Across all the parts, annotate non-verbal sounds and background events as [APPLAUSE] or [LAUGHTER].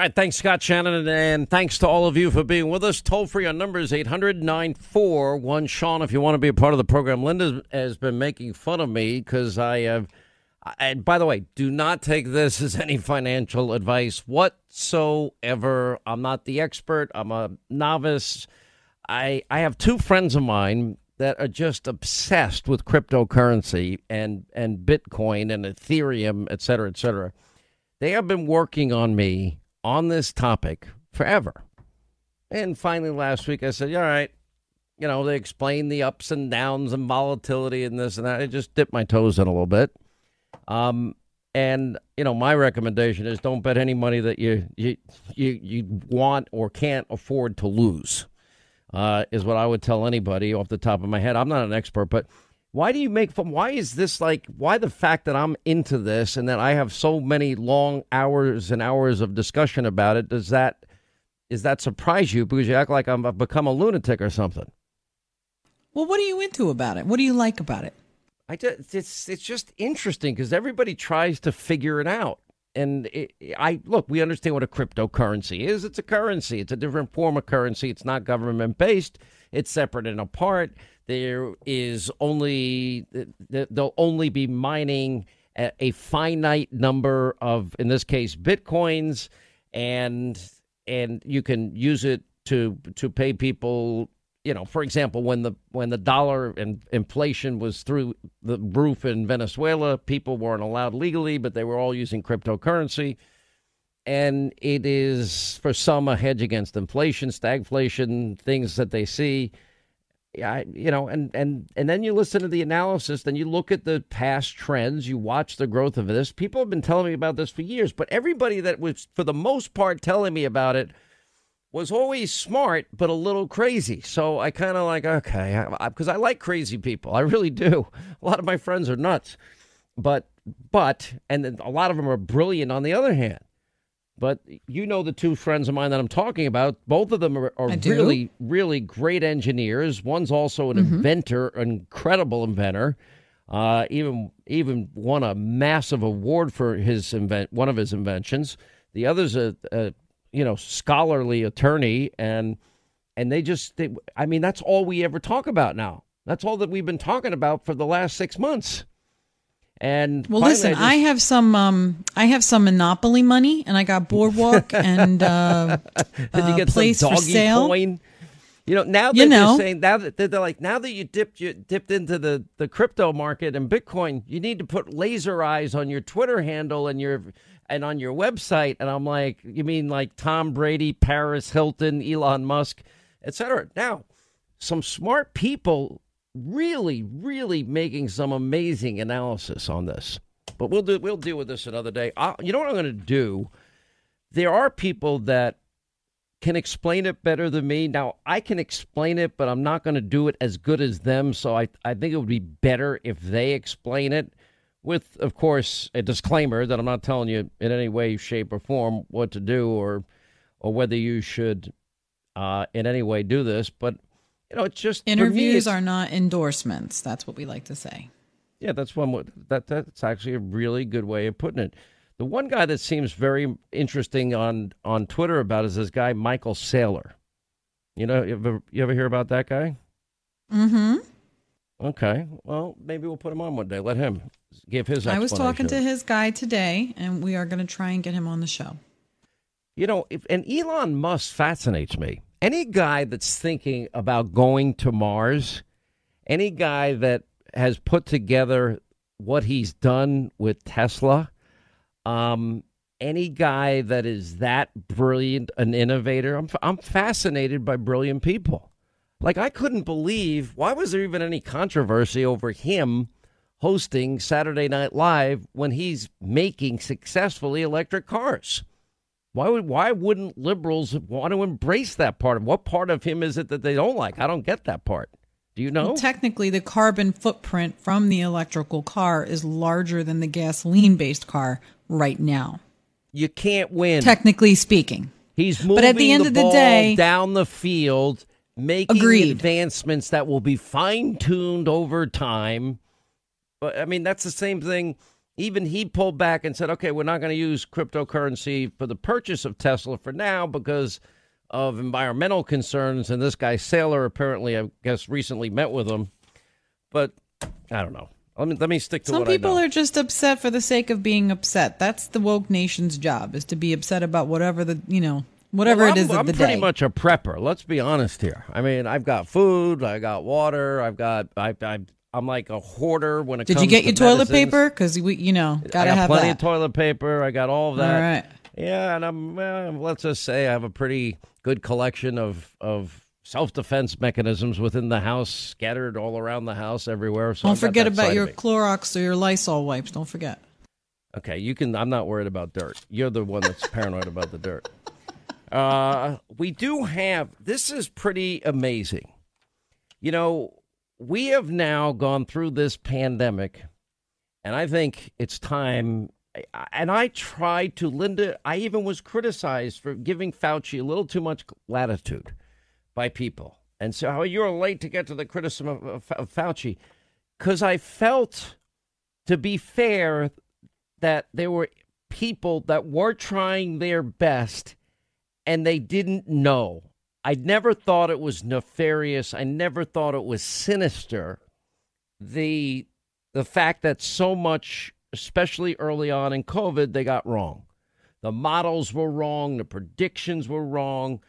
All right, thanks, Scott Shannon, and thanks to all of you for being with us. Toll free on numbers 800 941 Sean if you want to be a part of the program. Linda has been making fun of me because I have. And by the way, do not take this as any financial advice whatsoever. I'm not the expert. I'm a novice. I I have two friends of mine that are just obsessed with cryptocurrency and and Bitcoin and Ethereum, et cetera, et cetera. They have been working on me on this topic forever. And finally, last week, I said, All right, you know, they explained the ups and downs and volatility and this and that. I just dipped my toes in a little bit. Um, and you know, my recommendation is don't bet any money that you you you, you want or can't afford to lose. Uh, is what I would tell anybody off the top of my head. I'm not an expert, but why do you make fun? Why is this like? Why the fact that I'm into this and that I have so many long hours and hours of discussion about it? Does that is that surprise you because you act like I'm I've become a lunatic or something? Well, what are you into about it? What do you like about it? I just, it's it's just interesting because everybody tries to figure it out. And it, I look, we understand what a cryptocurrency is. It's a currency. It's a different form of currency. It's not government based. It's separate and apart. There is only they'll only be mining a finite number of, in this case, bitcoins, and and you can use it to to pay people you know, for example, when the when the dollar and inflation was through the roof in Venezuela, people weren't allowed legally, but they were all using cryptocurrency. And it is for some a hedge against inflation, stagflation, things that they see. Yeah, you know, and and and then you listen to the analysis, then you look at the past trends, you watch the growth of this. People have been telling me about this for years, but everybody that was for the most part telling me about it was always smart but a little crazy. So I kind of like okay, because I, I, I, like crazy people. I really do. A lot of my friends are nuts, but but and a lot of them are brilliant on the other hand. But you know the two friends of mine that I'm talking about. Both of them are, are really really great engineers. One's also an mm-hmm. inventor, an incredible inventor. Uh, even even won a massive award for his invent one of his inventions. The other's a, a you know scholarly attorney and and they just they, i mean that's all we ever talk about now that's all that we've been talking about for the last six months and well listen I, just, I, have some um i have some monopoly money and i got boardwalk [LAUGHS] and uh [LAUGHS] did you get place some doggy for sale coin you know now that you know. they're saying now that they're like now that you dipped you dipped into the the crypto market and bitcoin you need to put laser eyes on your twitter handle and your and on your website. And I'm like, you mean like Tom Brady, Paris Hilton, Elon Musk, etc. Now, some smart people really, really making some amazing analysis on this. But we'll do we'll deal with this another day. i you know what I'm going to do? There are people that can explain it better than me. Now I can explain it, but I'm not going to do it as good as them. So I I think it would be better if they explain it with, of course, a disclaimer that I'm not telling you in any way, shape, or form what to do or or whether you should uh, in any way do this. But you know, it's just interviews me, it's, are not endorsements. That's what we like to say. Yeah, that's one. That that's actually a really good way of putting it. The one guy that seems very interesting on on Twitter about is this guy Michael Saylor. You know, you ever, you ever hear about that guy? Mm-hmm. Okay. Well, maybe we'll put him on one day. Let him give his I was talking to his guy today, and we are going to try and get him on the show. You know, if, and Elon Musk fascinates me. Any guy that's thinking about going to Mars, any guy that has put together what he's done with Tesla, um, any guy that is that brilliant an innovator, I'm, I'm fascinated by brilliant people. Like, I couldn't believe why was there even any controversy over him hosting Saturday Night Live when he's making successfully electric cars? Why would why wouldn't liberals want to embrace that part of what part of him is it that they don't like? I don't get that part. Do you know? Well, technically, the carbon footprint from the electrical car is larger than the gasoline based car right now. You can't win. Technically speaking. He's moving but at the end the of the day down the field, making agreed. advancements that will be fine tuned over time but I mean, that's the same thing. Even he pulled back and said, okay, we're not going to use cryptocurrency for the purchase of Tesla for now because of environmental concerns. And this guy, Saylor, apparently, I guess, recently met with him. But I don't know. Let me, let me stick to Some what people I know. are just upset for the sake of being upset. That's the woke nation's job is to be upset about whatever the you know whatever Well, it is I'm, of I'm the pretty day. much a prepper. Let's be honest here. I mean, I've got food, I got water, I've got I, I I'm like a hoarder when it Did comes Did you get your toilet paper? Because we you know gotta I got have plenty that. of toilet paper. I got all of that. All right. Yeah, and I'm well, let's just say I have a pretty good collection of of self defense mechanisms within the house, scattered all around the house, everywhere. So Don't I've forget about your. Clorox or your Lysol wipes. Don't forget. Okay, you can. I'm not worried about dirt. You're the one that's paranoid about the dirt. Uh, we do have. This is pretty amazing. You know, we have now gone through this pandemic, and I think it's time. And I tried to, Linda. I even was criticized for giving Fauci a little too much latitude by people, and so oh, you're late to get to the criticism of, of, of Fauci, because I felt, to be fair, that there were people that were trying their best and they didn't know. I never thought it was nefarious. I never thought it was sinister. The the fact that so much, especially early on in COVID, they got wrong. The models were wrong, the predictions were wrong,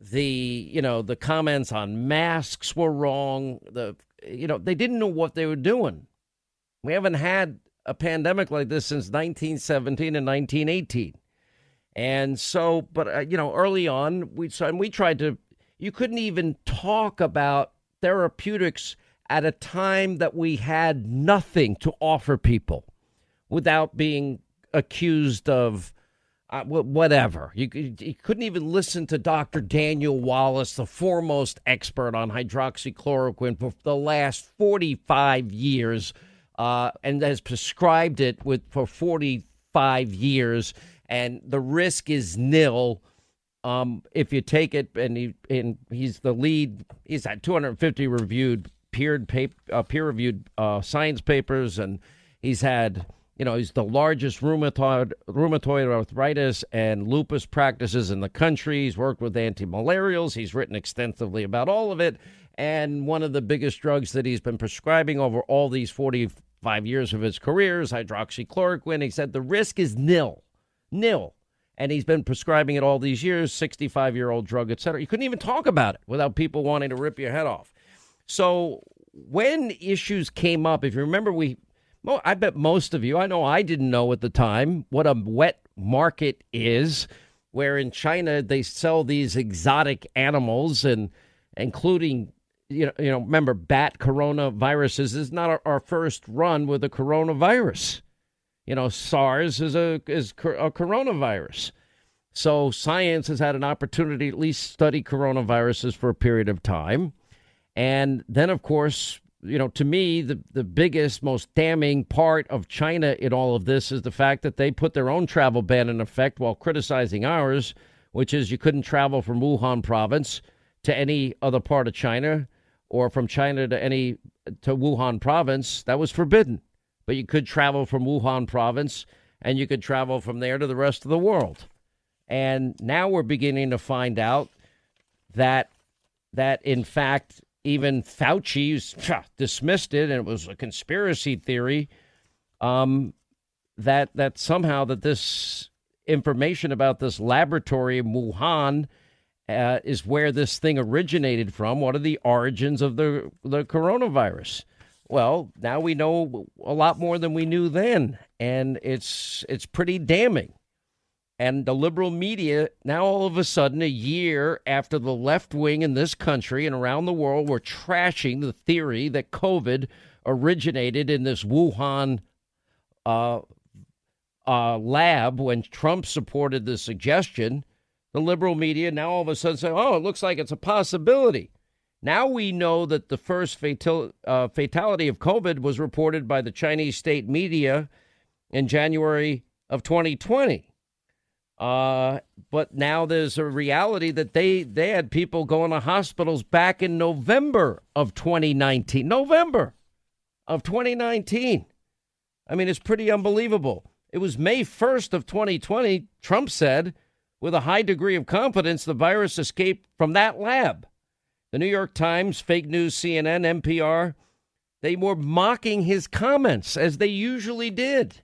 the you know, the comments on masks were wrong. The you know, they didn't know what they were doing. We haven't had a pandemic like this since 1917 and 1918. And so, but uh, you know, early on, we so, and we tried to. You couldn't even talk about therapeutics at a time that we had nothing to offer people, without being accused of uh, whatever. You, you couldn't even listen to Dr. Daniel Wallace, the foremost expert on hydroxychloroquine for the last 45 years, uh, and has prescribed it with for 45 years, and the risk is nil. Um, if you take it, and he and he's the lead. He's had 250 reviewed peered pap- uh, peer reviewed uh, science papers, and he's had you know he's the largest rheumatoid rheumatoid arthritis and lupus practices in the country. He's worked with anti-malarials. He's written extensively about all of it, and one of the biggest drugs that he's been prescribing over all these 45 years of his career is hydroxychloroquine. He said the risk is nil, nil. And he's been prescribing it all these years 65 year old drug et cetera. You couldn't even talk about it without people wanting to rip your head off. So when issues came up if you remember we, I bet most of you i know i didn't know at the time what a wet market is where in china they sell these exotic animals and including you know, you know remember bat coronaviruses this is not our, our first run with a coronavirus you know, SARS is a is a coronavirus. So science has had an opportunity to at least study coronaviruses for a period of time. And then of course, you know, to me the the biggest most damning part of China in all of this is the fact that they put their own travel ban in effect while criticizing ours, which is you couldn't travel from Wuhan province to any other part of China or from China to any to Wuhan province. That was forbidden but you could travel from Wuhan province and you could travel from there to the rest of the world. And now we're beginning to find out that that in fact even Fauci phew, dismissed it and it was a conspiracy theory um, that that somehow that this information about this laboratory in Wuhan uh, is where this thing originated from. What are the origins of the the coronavirus? Well, now we know a lot more than we knew then, and it's it's pretty damning. And the liberal media now all of a sudden, a year after the left wing in this country and around the world were trashing the theory that COVID originated in this Wuhan uh, uh, lab when Trump supported the suggestion, the liberal media now all of a sudden say, "Oh, it looks like it's a possibility." Now we know that the first fatal, uh, fatality of COVID was reported by the Chinese state media in January of 2020. Uh, but now there's a reality that they they had people going to hospitals back in November of 2019. November of 2019. I mean, it's pretty unbelievable. It was May 1st of 2020, Trump said, with a high degree of confidence, the virus escaped from that lab. The New York Times, fake news, CNN, NPR, they were mocking his comments as they usually did.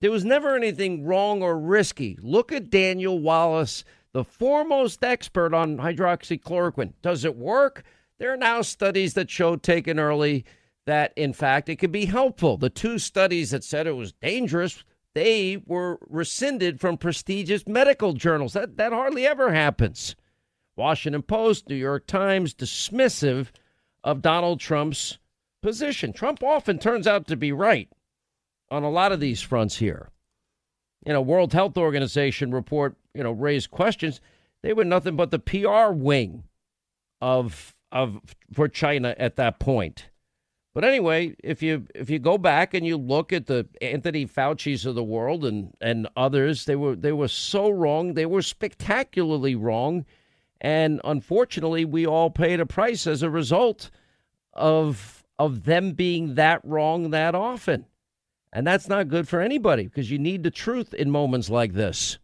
There was never anything wrong or risky. Look at Daniel Wallace, the foremost expert on hydroxychloroquine. Does it work? There are now studies that show taken early that, in fact, it could be helpful. The two studies that said it was dangerous, they were rescinded from prestigious medical journals. That, that hardly ever happens. Washington Post, New York Times, dismissive of Donald Trump's position. Trump often turns out to be right on a lot of these fronts here. You know, World Health Organization report, you know, raised questions. They were nothing but the PR wing of of for China at that point. But anyway, if you if you go back and you look at the Anthony Fauci's of the world and and others, they were they were so wrong. They were spectacularly wrong, and unfortunately, we all paid a price as a result of of them being that wrong that often. And that's not good for anybody because you need the truth in moments like this.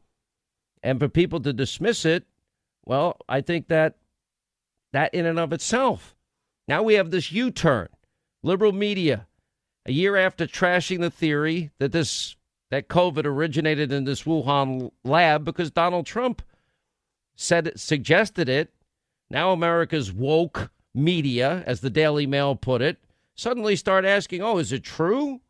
And for people to dismiss it, well, I think that that in and of itself. Now we have this U turn. Liberal media, a year after trashing the theory that this that COVID originated in this Wuhan lab because Donald Trump said it, suggested it. Now America's woke media, as the Daily Mail put it, suddenly start asking, "Oh, is it true?"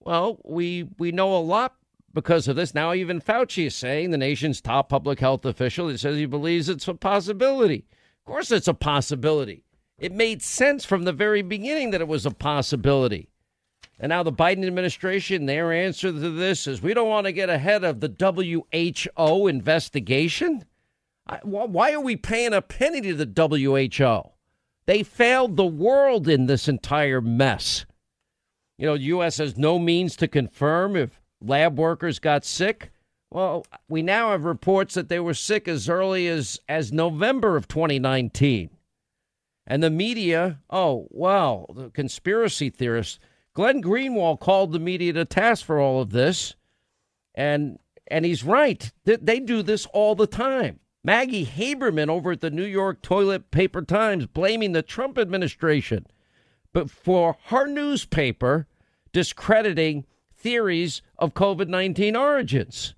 Well, we we know a lot because of this. Now even Fauci is saying, the nation's top public health official, he says he believes it's a possibility. Of course it's a possibility. It made sense from the very beginning that it was a possibility. And now the Biden administration, their answer to this is we don't want to get ahead of the WHO investigation. Why are we paying a penny to the WHO? They failed the world in this entire mess. You know, the U.S. has no means to confirm if lab workers got sick. Well, we now have reports that they were sick as early as, as November of 2019. And the media, oh, well, the conspiracy theorists. Glenn Greenwald called the media to task for all of this. And and he's right. They, they do this all the time. Maggie Haberman over at the New York Toilet Paper Times blaming the Trump administration. But for her newspaper, discrediting theories of COVID 19 origins.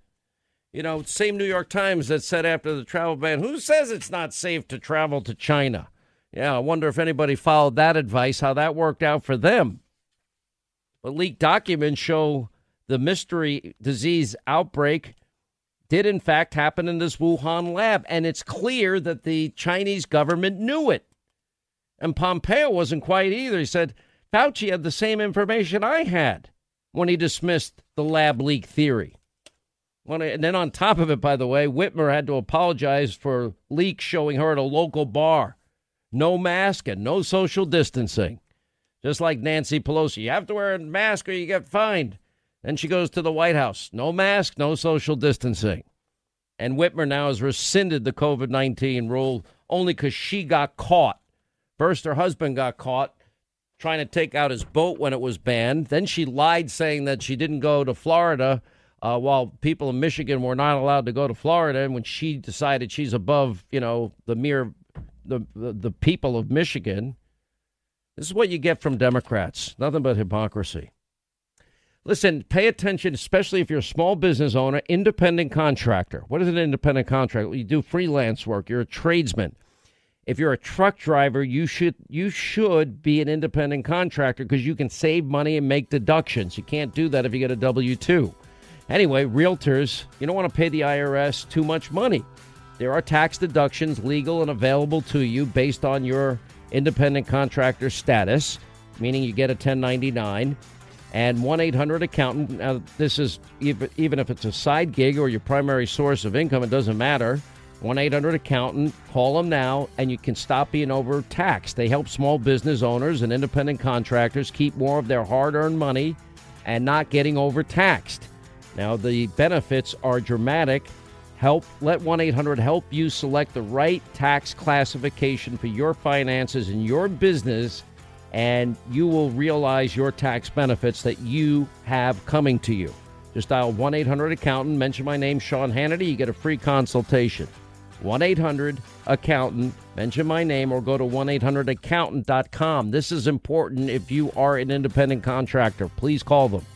You know, same New York Times that said after the travel ban, who says it's not safe to travel to China? Yeah, I wonder if anybody followed that advice, how that worked out for them. But leaked documents show the mystery disease outbreak did in fact happen in this Wuhan lab, and it's clear that the Chinese government knew it. And Pompeo wasn't quite either. He said, Fauci had the same information I had when he dismissed the lab leak theory. and then on top of it, by the way, Whitmer had to apologize for leaks showing her at a local bar. No mask and no social distancing. Just like Nancy Pelosi. You have to wear a mask or you get fined. Then she goes to the White House. No mask, no social distancing. And Whitmer now has rescinded the COVID 19 rule only because she got caught. First, her husband got caught trying to take out his boat when it was banned. Then she lied saying that she didn't go to Florida uh, while people in Michigan were not allowed to go to Florida. And when she decided she's above, you know, the mere the, the, the people of Michigan, this is what you get from Democrats. Nothing but hypocrisy. Listen, pay attention, especially if you're a small business owner, independent contractor. What is an independent contractor? You do freelance work. You're a tradesman if you're a truck driver, you should you should be an independent contractor because you can save money and make deductions. You can't do that if you get a W two. Anyway, realtors, you don't want to pay the IRS too much money. There are tax deductions legal and available to you based on your independent contractor status, meaning you get a 1099 and 1 800 accountant. Now, this is even if it's a side gig or your primary source of income, it doesn't matter. 1 800 accountant. Call them now and you can stop being overtaxed. They help small business owners and independent contractors keep more of their hard earned money and not getting overtaxed. Now, the benefits are dramatic. Help let 1 800 help you select the right tax classification for your finances and your business and you will realize your tax benefits that you have coming to you. Just dial 1 800 Accountant, mention my name, Sean Hannity, you get a free consultation. 1 800 Accountant, mention my name, or go to 1 800accountant.com. This is important if you are an independent contractor. Please call them.